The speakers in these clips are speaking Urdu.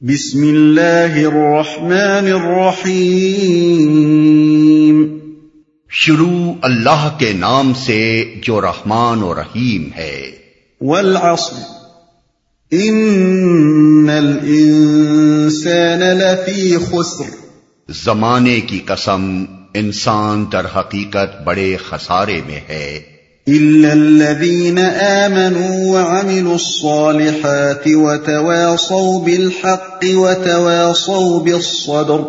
بسم اللہ الرحمن الرحیم۔ شروع اللہ کے نام سے جو رحمان و رحیم ہے۔ والعصر۔ ان الانسان لفی خسر۔ زمانے کی قسم انسان در حقیقت بڑے خسارے میں ہے۔ إلا الذين آمنوا وعملوا الصالحات وتواصوا بالحق وتواصوا بالصبر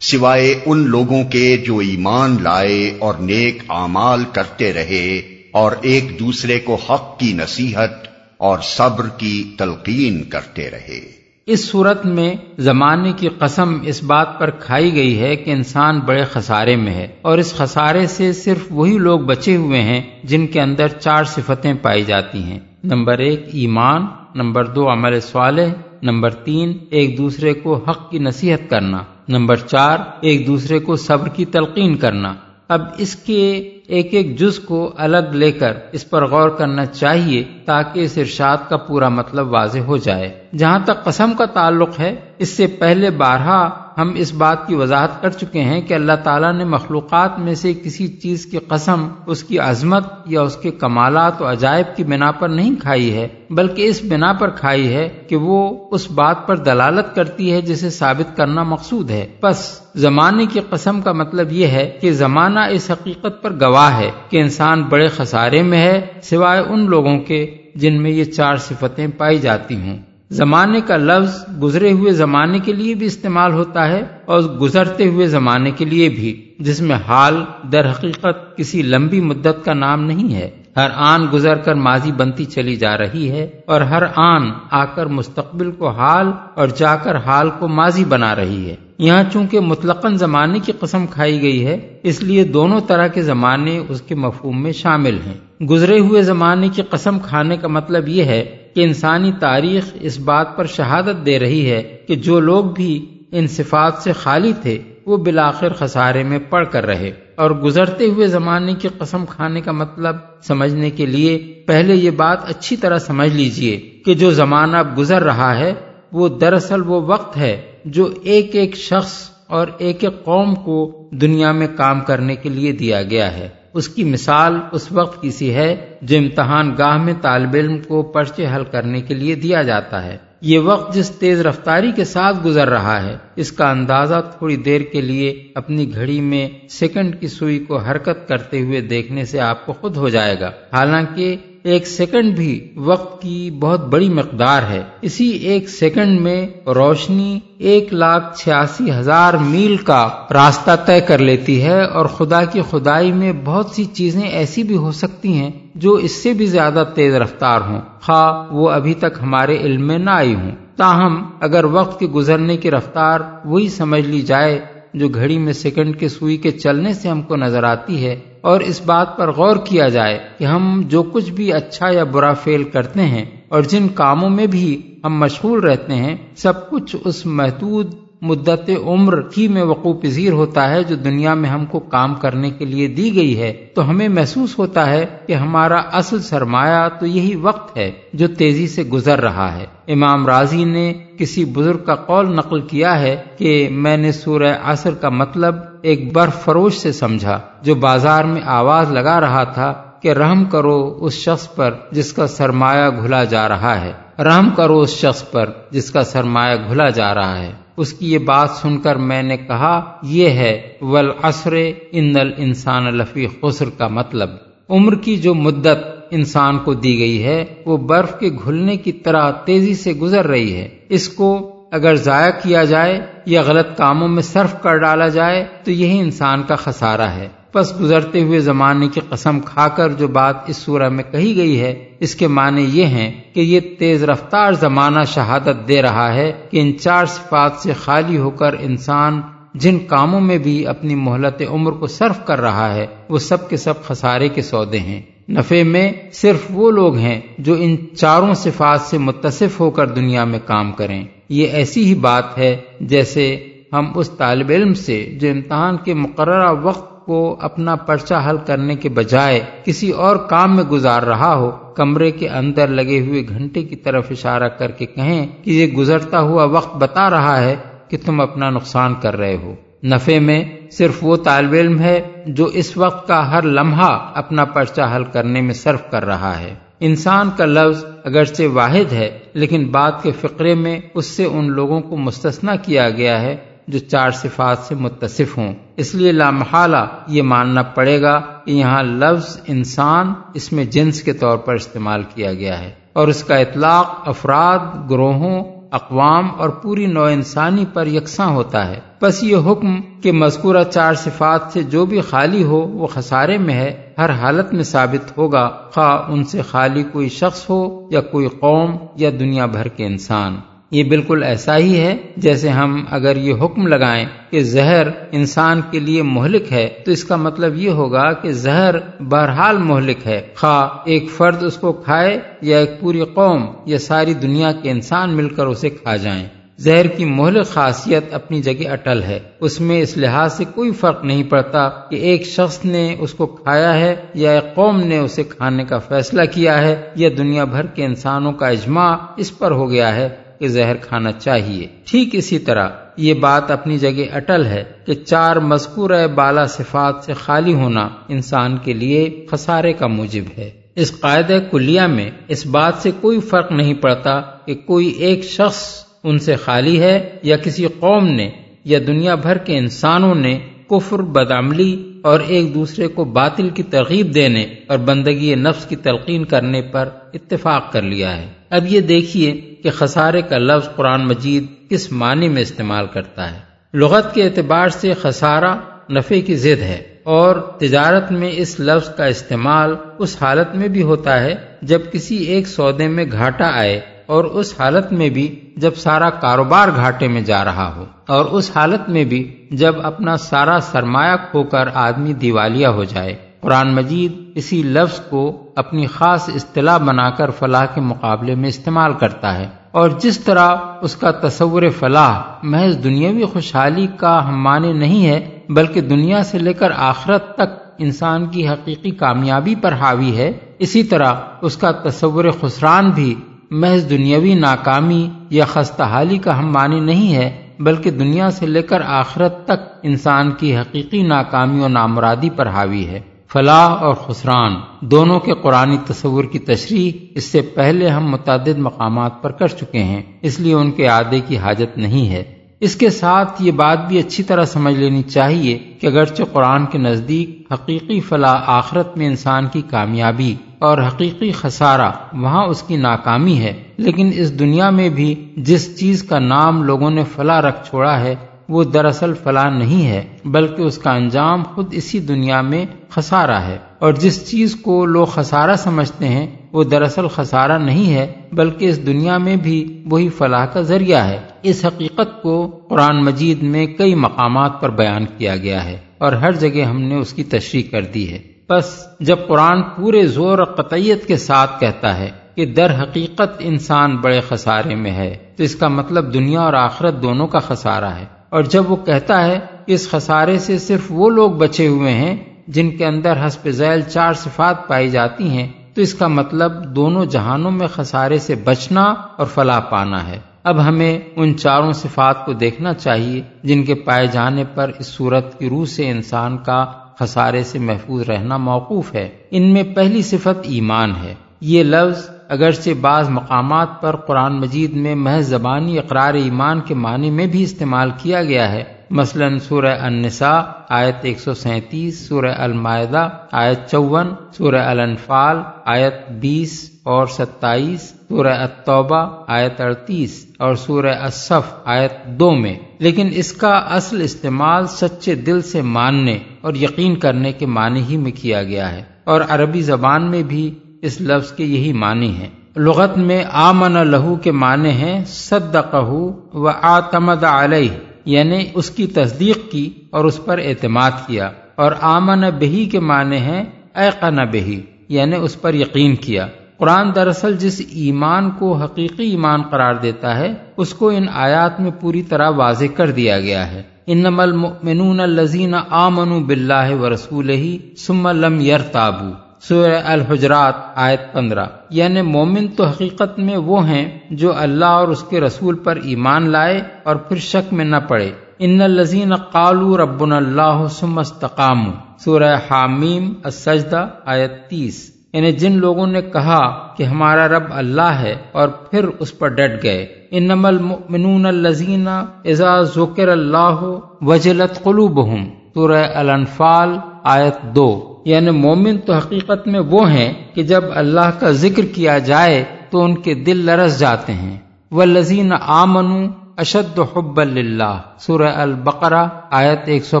سوائے ان لوگوں کے جو ایمان لائے اور نیک اعمال کرتے رہے اور ایک دوسرے کو حق کی نصیحت اور صبر کی تلقین کرتے رہے۔ اس صورت میں زمانے کی قسم اس بات پر کھائی گئی ہے کہ انسان بڑے خسارے میں ہے اور اس خسارے سے صرف وہی لوگ بچے ہوئے ہیں جن کے اندر چار صفتیں پائی جاتی ہیں۔ نمبر ایک، ایمان، نمبر دو، عمل صالح، نمبر تین، ایک دوسرے کو حق کی نصیحت کرنا، نمبر چار، ایک دوسرے کو صبر کی تلقین کرنا۔ اب اس کے ایک ایک جز کو الگ لے کر اس پر غور کرنا چاہیے تاکہ اس ارشاد کا پورا مطلب واضح ہو جائے۔ جہاں تک قسم کا تعلق ہے، اس سے پہلے بارہا ہم اس بات کی وضاحت کر چکے ہیں کہ اللہ تعالیٰ نے مخلوقات میں سے کسی چیز کی قسم، اس کی عظمت یا اس کے کمالات و عجائب کی بنا پر نہیں کھائی ہے، بلکہ اس بنا پر کھائی ہے کہ وہ اس بات پر دلالت کرتی ہے جسے ثابت کرنا مقصود ہے۔ بس زمانے کی قسم کا مطلب یہ ہے کہ زمانہ اس حقیقت پر گواہ ہے کہ انسان بڑے خسارے میں ہے سوائے ان لوگوں کے جن میں یہ چار صفتیں پائی جاتی ہوں۔ زمانے کا لفظ گزرے ہوئے زمانے کے لیے بھی استعمال ہوتا ہے اور گزرتے ہوئے زمانے کے لیے بھی، جس میں حال در حقیقت کسی لمبی مدت کا نام نہیں ہے۔ ہر آن گزر کر ماضی بنتی چلی جا رہی ہے اور ہر آن آ کر مستقبل کو حال اور جا کر حال کو ماضی بنا رہی ہے۔ یہاں چونکہ مطلقاً زمانے کی قسم کھائی گئی ہے، اس لیے دونوں طرح کے زمانے اس کے مفہوم میں شامل ہیں۔ گزرے ہوئے زمانے کی قسم کھانے کا مطلب یہ ہے کہ انسانی تاریخ اس بات پر شہادت دے رہی ہے کہ جو لوگ بھی ان صفات سے خالی تھے وہ بلاخر خسارے میں پڑ کر رہے اور گزرتے ہوئے زمانے کی قسم کھانے کا مطلب سمجھنے کے لیے پہلے یہ بات اچھی طرح سمجھ لیجیے کہ جو زمانہ گزر رہا ہے، وہ دراصل وہ وقت ہے جو ایک ایک شخص اور ایک ایک قوم کو دنیا میں کام کرنے کے لیے دیا گیا ہے۔ اس کی مثال اس وقت کسی ہے جو امتحان گاہ میں طالب علم کو پرچے حل کرنے کے لیے دیا جاتا ہے۔ یہ وقت جس تیز رفتاری کے ساتھ گزر رہا ہے، اس کا اندازہ تھوڑی دیر کے لیے اپنی گھڑی میں سیکنڈ کی سوئی کو حرکت کرتے ہوئے دیکھنے سے آپ کو خود ہو جائے گا۔ حالانکہ ایک سیکنڈ بھی وقت کی بہت بڑی مقدار ہے۔ اسی ایک سیکنڈ میں روشنی ایک لاکھ چھیاسی ہزار میل کا راستہ طے کر لیتی ہے اور خدا کی خدائی میں بہت سی چیزیں ایسی بھی ہو سکتی ہیں جو اس سے بھی زیادہ تیز رفتار ہوں۔ خواہ وہ ابھی تک ہمارے علم میں نہ آئی ہوں۔ تاہم، اگر وقت کے گزرنے کی رفتار وہی سمجھ لی جائے جو گھڑی میں سیکنڈ کے سوئی کے چلنے سے ہم کو نظر آتی ہے اور اس بات پر غور کیا جائے کہ ہم جو کچھ بھی اچھا یا برا فیل کرتے ہیں اور جن کاموں میں بھی ہم مشغول رہتے ہیں، سب کچھ اس محدود مدت عمر ہی میں وقوع پذیر ہوتا ہے جو دنیا میں ہم کو کام کرنے کے لیے دی گئی ہے، تو ہمیں محسوس ہوتا ہے کہ ہمارا اصل سرمایہ تو یہی وقت ہے جو تیزی سے گزر رہا ہے۔ امام راضی نے کسی بزرگ کا قول نقل کیا ہے کہ میں نے سورہ عصر کا مطلب ایک برف فروش سے سمجھا، جو بازار میں آواز لگا رہا تھا کہ رحم کرو اس شخص پر جس کا سرمایہ گھلا جا رہا ہے۔ رحم کرو اس شخص پر جس کا سرمایہ گھلا جا رہا ہے۔ اس کی یہ بات سن کر میں نے کہا، یہ ہے ولعصر ان الانسان لفی خسر کا مطلب۔ عمر کی جو مدت انسان کو دی گئی ہے، وہ برف کے گھلنے کی طرح تیزی سے گزر رہی ہے۔ اس کو اگر ضائع کیا جائے یا غلط کاموں میں صرف کر ڈالا جائے، تو یہی انسان کا خسارہ ہے۔ پس گزرتے ہوئے زمانے کی قسم کھا کر جو بات اس سورہ میں کہی گئی ہے، اس کے معنی یہ ہیں کہ یہ تیز رفتار زمانہ شہادت دے رہا ہے کہ ان چار صفات سے خالی ہو کر انسان جن کاموں میں بھی اپنی مہلت عمر کو صرف کر رہا ہے، وہ سب کے سب خسارے کے سودے ہیں۔ نفے میں صرف وہ لوگ ہیں جو ان چاروں صفات سے متصف ہو کر دنیا میں کام کریں۔ یہ ایسی ہی بات ہے جیسے ہم اس طالب علم سے جو امتحان کے مقررہ وقت کو اپنا پرچہ حل کرنے کے بجائے کسی اور کام میں گزار رہا ہو، کمرے کے اندر لگے ہوئے گھنٹے کی طرف اشارہ کر کے کہیں کہ یہ گزرتا ہوا وقت بتا رہا ہے کہ تم اپنا نقصان کر رہے ہو۔ نفے میں صرف وہ طالب علم ہے جو اس وقت کا ہر لمحہ اپنا پرچہ حل کرنے میں صرف کر رہا ہے۔ انسان کا لفظ اگرچہ واحد ہے، لیکن بات کے فقرے میں اس سے ان لوگوں کو مستثنا کیا گیا ہے جو چار صفات سے متصف ہوں۔ اس لیے لامحالہ یہ ماننا پڑے گا کہ یہاں لفظ انسان اس میں جنس کے طور پر استعمال کیا گیا ہے اور اس کا اطلاق افراد، گروہوں، اقوام اور پوری نو انسانی پر یکساں ہوتا ہے۔ بس یہ حکم کہ مذکورہ چار صفات سے جو بھی خالی ہو وہ خسارے میں ہے، ہر حالت میں ثابت ہوگا۔ خواہ ان سے خالی کوئی شخص ہو یا کوئی قوم یا دنیا بھر کے انسان۔ یہ بالکل ایسا ہی ہے جیسے ہم اگر یہ حکم لگائیں کہ زہر انسان کے لیے مہلک ہے، تو اس کا مطلب یہ ہوگا کہ زہر بہرحال مہلک ہے۔ خواہ ایک فرد اس کو کھائے یا ایک پوری قوم یا ساری دنیا کے انسان مل کر اسے کھا جائیں۔ زہر کی مہلک خاصیت اپنی جگہ اٹل ہے۔ اس میں اس لحاظ سے کوئی فرق نہیں پڑتا کہ ایک شخص نے اس کو کھایا ہے یا ایک قوم نے اسے کھانے کا فیصلہ کیا ہے یا دنیا بھر کے انسانوں کا اجماع اس پر ہو گیا ہے۔ کہ زہر کھانا چاہیے۔ ٹھیک اسی طرح یہ بات اپنی جگہ اٹل ہے کہ چار مذکور بالا صفات سے خالی ہونا انسان کے لیے خسارے کا موجب ہے۔ اس قاعدہ کلیہ میں اس بات سے کوئی فرق نہیں پڑتا کہ کوئی ایک شخص ان سے خالی ہے یا کسی قوم نے یا دنیا بھر کے انسانوں نے کفر، بدعملی اور ایک دوسرے کو باطل کی ترغیب دینے اور بندگی نفس کی تلقین کرنے پر اتفاق کر لیا ہے۔ اب یہ دیکھیے کہ خسارے کا لفظ قرآن مجید کس معنی میں استعمال کرتا ہے۔ لغت کے اعتبار سے خسارہ نفے کی ضد ہے اور تجارت میں اس لفظ کا استعمال اس حالت میں بھی ہوتا ہے جب کسی ایک سودے میں گھاٹا آئے اور اس حالت میں بھی جب سارا کاروبار گھاٹے میں جا رہا ہو، اور اس حالت میں بھی جب اپنا سارا سرمایہ کھو کر آدمی دیوالیا ہو جائے، قرآن مجید اسی لفظ کو اپنی خاص اصطلاح بنا کر فلاح کے مقابلے میں استعمال کرتا ہے۔ اور جس طرح اس کا تصور فلاح محض دنیاوی خوشحالی کا ہم معنی نہیں ہے، بلکہ دنیا سے لے کر آخرت تک انسان کی حقیقی کامیابی پر حاوی ہے، اسی طرح اس کا تصور خسران بھی محض دنیاوی ناکامی یا خستہ حالی کا ہم معنی نہیں ہے، بلکہ دنیا سے لے کر آخرت تک انسان کی حقیقی ناکامی اور نامرادی پر حاوی ہے۔ فلاح اور خسران، دونوں کے قرآن تصور کی تشریح اس سے پہلے ہم متعدد مقامات پر کر چکے ہیں، اس لیے ان کے عادے کی حاجت نہیں ہے۔ اس کے ساتھ یہ بات بھی اچھی طرح سمجھ لینی چاہیے کہ اگرچہ قرآن کے نزدیک حقیقی فلاح آخرت میں انسان کی کامیابی اور حقیقی خسارہ وہاں اس کی ناکامی ہے۔ لیکن اس دنیا میں بھی جس چیز کا نام لوگوں نے فلاح رکھ چھوڑا ہے، وہ دراصل فلاح نہیں ہے، بلکہ اس کا انجام خود اسی دنیا میں خسارہ ہے۔ اور جس چیز کو لوگ خسارہ سمجھتے ہیں، وہ دراصل خسارہ نہیں ہے، بلکہ اس دنیا میں بھی وہی فلاح کا ذریعہ ہے۔ اس حقیقت کو قرآن مجید میں کئی مقامات پر بیان کیا گیا ہے، اور ہر جگہ ہم نے اس کی تشریح کر دی ہے۔ بس جب قرآن پورے زور اور قطعیت کے ساتھ کہتا ہے کہ در حقیقت انسان بڑے خسارے میں ہے، تو اس کا مطلب دنیا اور آخرت دونوں کا خسارہ ہے۔ اور جب وہ کہتا ہے کہ اس خسارے سے صرف وہ لوگ بچے ہوئے ہیں جن کے اندر حسب ذیل چار صفات پائی جاتی ہیں، تو اس کا مطلب دونوں جہانوں میں خسارے سے بچنا اور فلاح پانا ہے۔ اب ہمیں ان چاروں صفات کو دیکھنا چاہیے جن کے پائے جانے پر اس صورت کی روح سے انسان کا خسارے سے محفوظ رہنا موقوف ہے۔ ان میں پہلی صفت ایمان ہے۔ یہ لفظ اگرچہ بعض مقامات پر قرآن مجید میں محض زبانی اقرار ایمان کے معنی میں بھی استعمال کیا گیا ہے۔ مثلا سورہ النساء آیت 137 سورہ المائدہ آیت چون، سورہ الانفال آیت 20 اور 27 سورہ التوبہ آیت 38 اور سورہ الصف آیت دو میں۔ لیکن اس کا اصل استعمال سچے دل سے ماننے اور یقین کرنے کے معنی ہی میں کیا گیا ہے۔ اور عربی زبان میں بھی اس لفظ کے یہی معنی ہیں۔ لغت میں آمن لہو کے معنی ہیں صدقہ و آتمد علیہ یعنی اس کی تصدیق کی اور اس پر اعتماد کیا۔ اور آمن بہی کے معنی ہیں ایقن بہی یعنی اس پر یقین کیا۔ قرآن دراصل جس ایمان کو حقیقی ایمان قرار دیتا ہے، اس کو ان آیات میں پوری طرح واضح کر دیا گیا ہے۔ انم المؤمنون الذین آمنوا باللہ و رسول ثم لم یرتابو سورہ الحجرات، آیت پندرہ۔ یعنی مومن تو حقیقت میں وہ ہیں جو اللہ اور اس کے رسول پر ایمان لائے اور پھر شک میں نہ پڑے۔ ان الزین قالو ربنا اللہ ثم استقاموا۔ سورہ حامیم، السجدہ، آیت تیس۔ یعنی جن لوگوں نے کہا کہ ہمارا رب اللہ ہے اور پھر اس پر ڈٹ گئے۔ انم المؤمنون الذین اذا ذکر اللہ وجلت قلوبہم۔ سورہ الانفال آیت دو۔ یعنی مومن تو حقیقت میں وہ ہیں کہ جب اللہ کا ذکر کیا جائے تو ان کے دل لرس جاتے ہیں۔ وہ لذین آمن اشد حب اللہ سورہ البقرہ، آیت ایک سو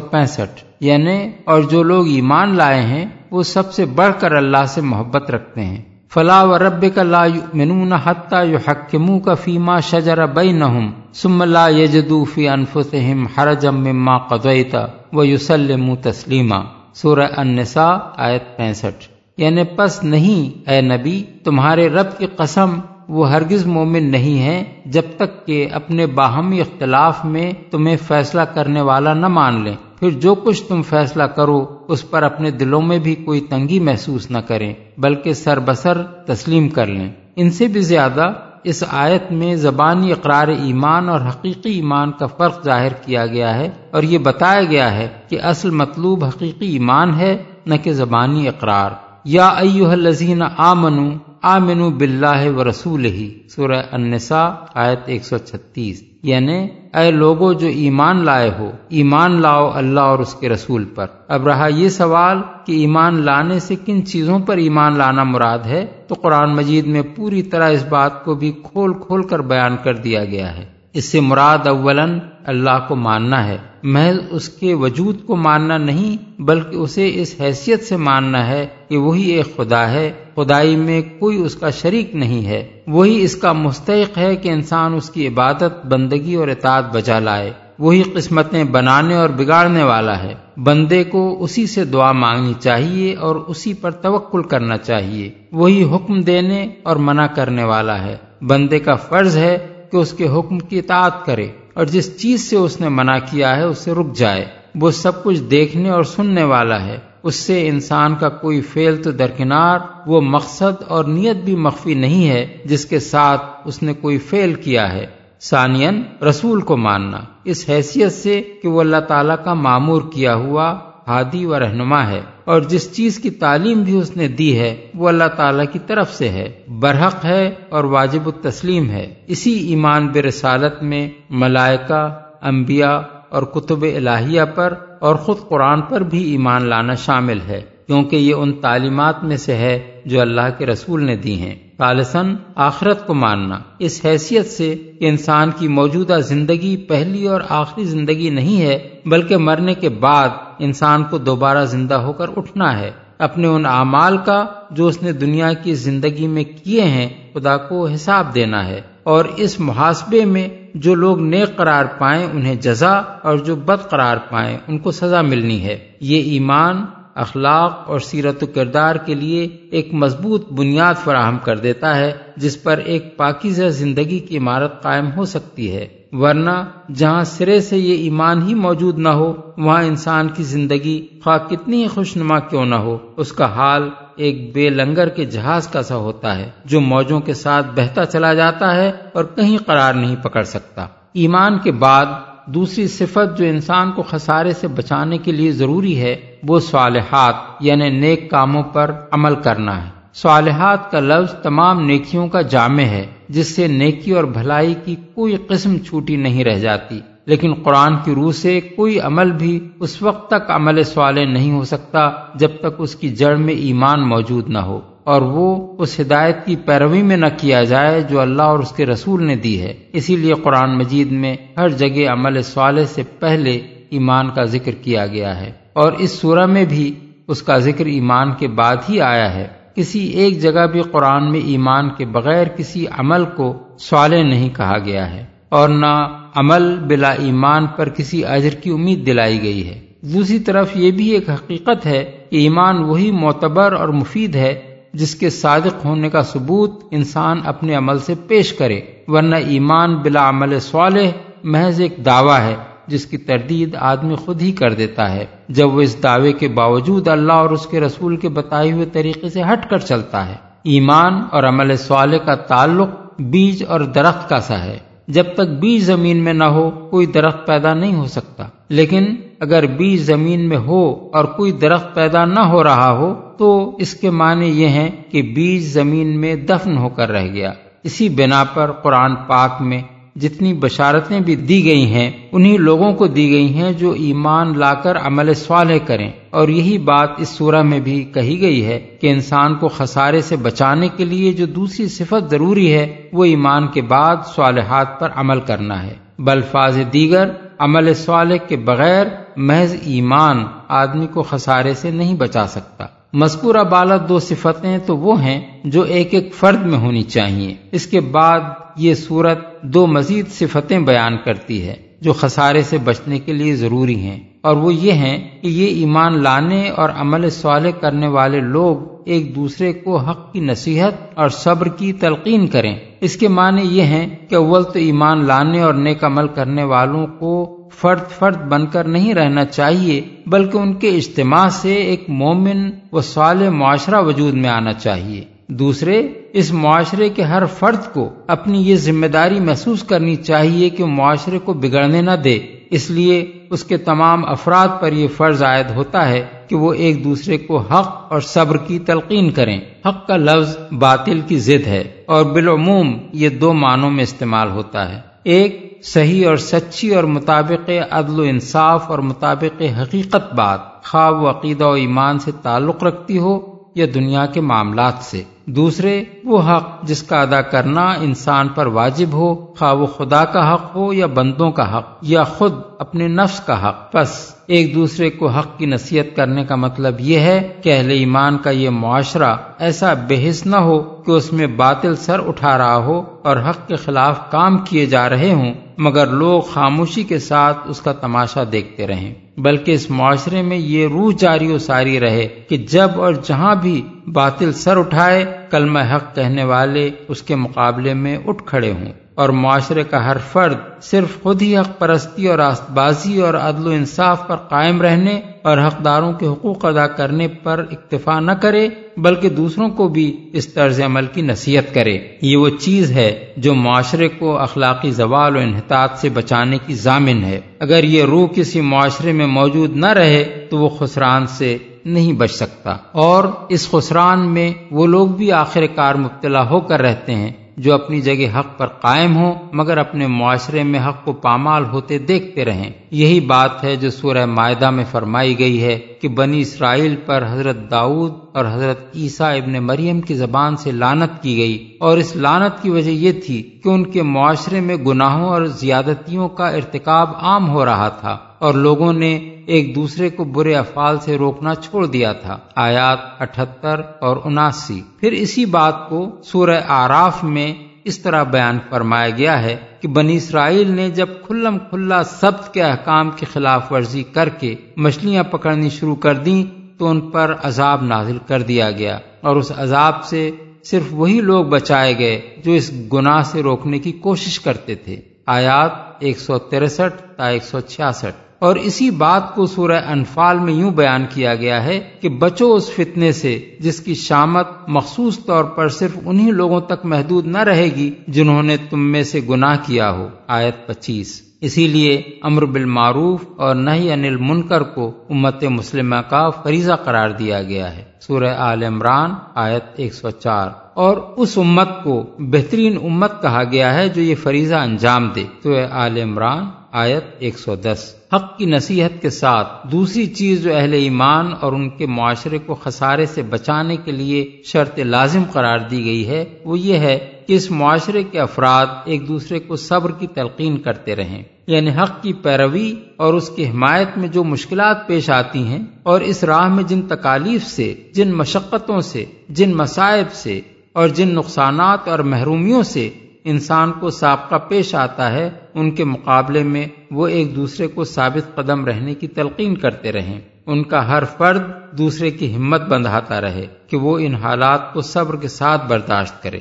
پینسٹھ۔ یعنی اور جو لوگ ایمان لائے ہیں، وہ سب سے بڑھ کر اللہ سے محبت رکھتے ہیں۔ فلاح و رب کا لا منون حتیٰ یو حکموں کا فیما شجر بئی نہ سم لا یجدو فی انفسہم حرجم مما قضیتا و یسلم تسلیمہ سورہ النساء، آیت پینسٹھ۔ یعنی پس نہیں، اے نبی، تمہارے رب کی قسم وہ ہرگز مومن نہیں ہے جب تک کہ اپنے باہمی اختلاف میں تمہیں فیصلہ کرنے والا نہ مان لیں۔ پھر جو کچھ تم فیصلہ کرو، اس پر اپنے دلوں میں بھی کوئی تنگی محسوس نہ کریں، بلکہ سر بسر تسلیم کر لیں۔ ان سے بھی زیادہ اس آیت میں زبانی اقرار ایمان اور حقیقی ایمان کا فرق ظاہر کیا گیا ہے اور یہ بتایا گیا ہے کہ اصل مطلوب حقیقی ایمان ہے، نہ کہ زبانی اقرار۔ یا ایوہ الذین آمنو آمنو باللہ و رسول ہی سورہ النساء، آیت 136 یعنی اے لوگو جو ایمان لائے ہو، ایمان لاؤ اللہ اور اس کے رسول پر۔ اب رہا یہ سوال کہ ایمان لانے سے کن چیزوں پر ایمان لانا مراد ہے؟ تو قرآن مجید میں پوری طرح اس بات کو بھی کھول کھول کر بیان کر دیا گیا ہے۔ اس سے مراد اولن اللہ کو ماننا ہے۔ محض اس کے وجود کو ماننا نہیں، بلکہ اسے اس حیثیت سے ماننا ہے کہ وہی ایک خدا ہے۔ خدائی میں کوئی اس کا شریک نہیں ہے۔ وہی اس کا مستحق ہے کہ انسان اس کی عبادت، بندگی اور اطاعت بجا لائے۔ وہی قسمتیں بنانے اور بگاڑنے والا ہے۔ بندے کو اسی سے دعا مانگنی چاہیے اور اسی پر توکل کرنا چاہیے۔ وہی حکم دینے اور منع کرنے والا ہے۔ بندے کا فرض ہے کہ اس کے حکم کی اطاعت کرے۔ اور جس چیز سے اس نے منع کیا ہے، اس سے رک جائے۔ وہ سب کچھ دیکھنے اور سننے والا ہے۔ اس سے انسان کا کوئی فیل تو درکنار، وہ مقصد اور نیت بھی مخفی نہیں ہے، جس کے ساتھ اس نے کوئی فیل کیا ہے۔ ثانین رسول کو ماننا۔ اس حیثیت سے کہ وہ اللہ تعالیٰ کا معمور کیا ہوا، ہادی و رہنما ہے۔ اور جس چیز کی تعلیم بھی اس نے دی ہے، وہ اللہ تعالیٰ کی طرف سے ہے۔ برحق ہے اور واجب التسلیم ہے۔ اسی ایمان برسالت میں ملائکہ، انبیاء اور کتب الہیہ پر اور خود قرآن پر بھی ایمان لانا شامل ہے۔ کیونکہ یہ ان تعلیمات میں سے ہے جو اللہ کے رسول نے دی ہیں۔ خالصن آخرت کو ماننا۔ اس حیثیت سے کہ انسان کی موجودہ زندگی پہلی اور آخری زندگی نہیں ہے، بلکہ مرنے کے بعد انسان کو دوبارہ زندہ ہو کر اٹھنا ہے۔ اپنے ان اعمال کا جو اس نے دنیا کی زندگی میں کیے ہیں، خدا کو حساب دینا ہے۔ اور اس محاسبے میں جو لوگ نیک قرار پائیں، انہیں جزا اور جو بد قرار پائیں، ان کو سزا ملنی ہے۔ یہ ایمان اخلاق اور سیرت و کردار کے لیے ایک مضبوط بنیاد فراہم کر دیتا ہے، جس پر ایک پاکیزہ زندگی کی عمارت قائم ہو سکتی ہے۔ ورنہ جہاں سرے سے یہ ایمان ہی موجود نہ ہو، وہاں انسان کی زندگی خواہ کتنی خوش نما کیوں نہ ہو، اس کا حال ایک بے لنگر کے جہاز کا سا ہوتا ہے، جو موجوں کے ساتھ بہتا چلا جاتا ہے اور کہیں قرار نہیں پکڑ سکتا۔ ایمان کے بعد دوسری صفت جو انسان کو خسارے سے بچانے کے لیے ضروری ہے وہ صالحات یعنی نیک کاموں پر عمل کرنا ہے۔ صالحات کا لفظ تمام نیکیوں کا جامع ہے، جس سے نیکی اور بھلائی کی کوئی قسم چھوٹی نہیں رہ جاتی۔ لیکن قرآن کی روح سے کوئی عمل بھی اس وقت تک عمل صالح نہیں ہو سکتا جب تک اس کی جڑ میں ایمان موجود نہ ہو۔ اور وہ اس ہدایت کی پیروی میں نہ کیا جائے جو اللہ اور اس کے رسول نے دی ہے۔ اسی لیے قرآن مجید میں ہر جگہ عمل صالح سے پہلے ایمان کا ذکر کیا گیا ہے اور اس سورہ میں بھی اس کا ذکر ایمان کے بعد ہی آیا ہے۔ کسی ایک جگہ بھی قرآن میں ایمان کے بغیر کسی عمل کو صالح نہیں کہا گیا ہے اور نہ عمل بلا ایمان پر کسی اجر کی امید دلائی گئی ہے۔ دوسری طرف یہ بھی ایک حقیقت ہے کہ ایمان وہی معتبر اور مفید ہے جس کے صادق ہونے کا ثبوت انسان اپنے عمل سے پیش کرے، ورنہ ایمان بلا عمل صالح محض ایک دعویٰ ہے۔ جس کی تردید آدمی خود ہی کر دیتا ہے۔ جب وہ اس دعوے کے باوجود اللہ اور اس کے رسول کے بتائے ہوئے طریقے سے ہٹ کر چلتا ہے۔ ایمان اور عمل صالح کا تعلق بیج اور درخت کا سا ہے۔ جب تک بیج زمین میں نہ ہو، کوئی درخت پیدا نہیں ہو سکتا۔ لیکن اگر بیج زمین میں ہو اور کوئی درخت پیدا نہ ہو رہا ہو، تو اس کے معنی یہ ہیں کہ بیج زمین میں دفن ہو کر رہ گیا۔ اسی بنا پر قرآن پاک میں جتنی بشارتیں بھی دی گئی ہیں، انہی لوگوں کو دی گئی ہیں جو ایمان لا کر عمل صالح کریں۔ اور یہی بات اس سورہ میں بھی کہی گئی ہے کہ انسان کو خسارے سے بچانے کے لیے جو دوسری صفت ضروری ہے، وہ ایمان کے بعد صالحات پر عمل کرنا ہے۔ بلفاظ دیگر، عمل صالح کے بغیر محض ایمان آدمی کو خسارے سے نہیں بچا سکتا۔ مذکورہ بالا دو صفتیں تو وہ ہیں جو ایک ایک فرد میں ہونی چاہیے۔ اس کے بعد یہ صورت دو مزید صفتیں بیان کرتی ہے جو خسارے سے بچنے کے لیے ضروری ہیں۔ اور وہ یہ ہیں کہ یہ ایمان لانے اور عمل صالح کرنے والے لوگ ایک دوسرے کو حق کی نصیحت اور صبر کی تلقین کریں۔ اس کے معنی یہ ہیں کہ اول تو ایمان لانے اور نیک عمل کرنے والوں کو فرد فرد بن کر نہیں رہنا چاہیے، بلکہ ان کے اجتماع سے ایک مومن و صالح معاشرہ وجود میں آنا چاہیے۔ دوسرے، اس معاشرے کے ہر فرد کو اپنی یہ ذمہ داری محسوس کرنی چاہیے کہ معاشرے کو بگڑنے نہ دے۔ اس لیے اس کے تمام افراد پر یہ فرض عائد ہوتا ہے کہ وہ ایک دوسرے کو حق اور صبر کی تلقین کریں۔ حق کا لفظ باطل کی ضد ہے اور بالعموم یہ دو معنوں میں استعمال ہوتا ہے۔ ایک، صحیح اور سچی اور مطابق عدل و انصاف اور مطابق حقیقت بات، خواب و عقیدہ و ایمان سے تعلق رکھتی ہو یا دنیا کے معاملات سے۔ دوسرے، وہ حق جس کا ادا کرنا انسان پر واجب ہو، خواہ وہ خدا کا حق ہو یا بندوں کا حق یا خود اپنے نفس کا حق۔ بس ایک دوسرے کو حق کی نصیحت کرنے کا مطلب یہ ہے کہ اہل ایمان کا یہ معاشرہ ایسا بحث نہ ہو کہ اس میں باطل سر اٹھا رہا ہو اور حق کے خلاف کام کیے جا رہے ہوں، مگر لوگ خاموشی کے ساتھ اس کا تماشا دیکھتے رہیں۔ بلکہ اس معاشرے میں یہ روح جاری و ساری رہے کہ جب اور جہاں بھی باطل سر اٹھائے، کلمہ حق کہنے والے اس کے مقابلے میں اٹھ کھڑے ہوں۔ اور معاشرے کا ہر فرد صرف خود ہی حق پرستی اور آست بازی اور عدل و انصاف پر قائم رہنے اور حقداروں کے حقوق ادا کرنے پر اکتفا نہ کرے، بلکہ دوسروں کو بھی اس طرز عمل کی نصیحت کرے۔ یہ وہ چیز ہے جو معاشرے کو اخلاقی زوال و انحطاط سے بچانے کی ضامن ہے۔ اگر یہ روح کسی معاشرے میں موجود نہ رہے، تو وہ خسران سے نہیں بچ سکتا۔ اور اس خسران میں وہ لوگ بھی آخر کار مبتلا ہو کر رہتے ہیں جو اپنی جگہ حق پر قائم ہوں، مگر اپنے معاشرے میں حق کو پامال ہوتے دیکھتے رہیں۔ یہی بات ہے جو سورہ معدہ میں فرمائی گئی ہے کہ بنی اسرائیل پر حضرت داؤد اور حضرت عیسیٰ ابن مریم کی زبان سے لانت کی گئی اور اس لانت کی وجہ یہ تھی کہ ان کے معاشرے میں گناہوں اور زیادتیوں کا ارتکاب عام ہو رہا تھا اور لوگوں نے ایک دوسرے کو برے افعال سے روکنا چھوڑ دیا تھا۔ آیات اٹھتر اور اناسی۔ پھر اسی بات کو سورہ آراف میں اس طرح بیان فرمایا گیا ہے کہ بنی اسرائیل نے جب کھلم کھلا سبت کے احکام کی خلاف ورزی کر کے مچھلیاں پکڑنی شروع کر دیں تو ان پر عذاب نازل کر دیا گیا اور اس عذاب سے صرف وہی لوگ بچائے گئے جو اس گناہ سے روکنے کی کوشش کرتے تھے۔ آیات ایک سو ترسٹھ تا ایک سو چھیاسٹھ۔ اور اسی بات کو سورہ انفال میں یوں بیان کیا گیا ہے کہ بچو اس فتنے سے جس کی شامت مخصوص طور پر صرف انہی لوگوں تک محدود نہ رہے گی جنہوں نے تم میں سے گناہ کیا ہو۔ آیت پچیس۔ اسی لیے امر بالمعروف اور نہیں انل منکر کو امت مسلمہ کا فریضہ قرار دیا گیا ہے۔ سورہ آل عمران، آیت ایک سو چار۔ اور اس امت کو بہترین امت کہا گیا ہے جو یہ فریضہ انجام دے۔ سورہ آل عمران آیت ایک سو دس۔ حق کی نصیحت کے ساتھ دوسری چیز جو اہل ایمان اور ان کے معاشرے کو خسارے سے بچانے کے لیے شرط لازم قرار دی گئی ہے، وہ یہ ہے کہ اس معاشرے کے افراد ایک دوسرے کو صبر کی تلقین کرتے رہیں۔ یعنی حق کی پیروی اور اس کی حمایت میں جو مشکلات پیش آتی ہیں اور اس راہ میں جن تکالیف سے، جن مشقتوں سے، جن مصائب سے اور جن نقصانات اور محرومیوں سے انسان کو سابقہ پیش آتا ہے، ان کے مقابلے میں وہ ایک دوسرے کو ثابت قدم رہنے کی تلقین کرتے رہیں۔ ان کا ہر فرد دوسرے کی ہمت بندھاتا رہے کہ وہ ان حالات کو صبر کے ساتھ برداشت کرے۔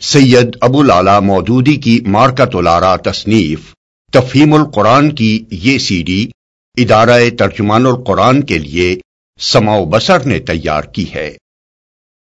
سید ابو لالا مودودی کی مارکت الارا تصنیف، تفہیم القرآن کی یہ سی ڈی ادارہ ترجمان القرآن کے لیے سماؤ بسر نے تیار کی ہے۔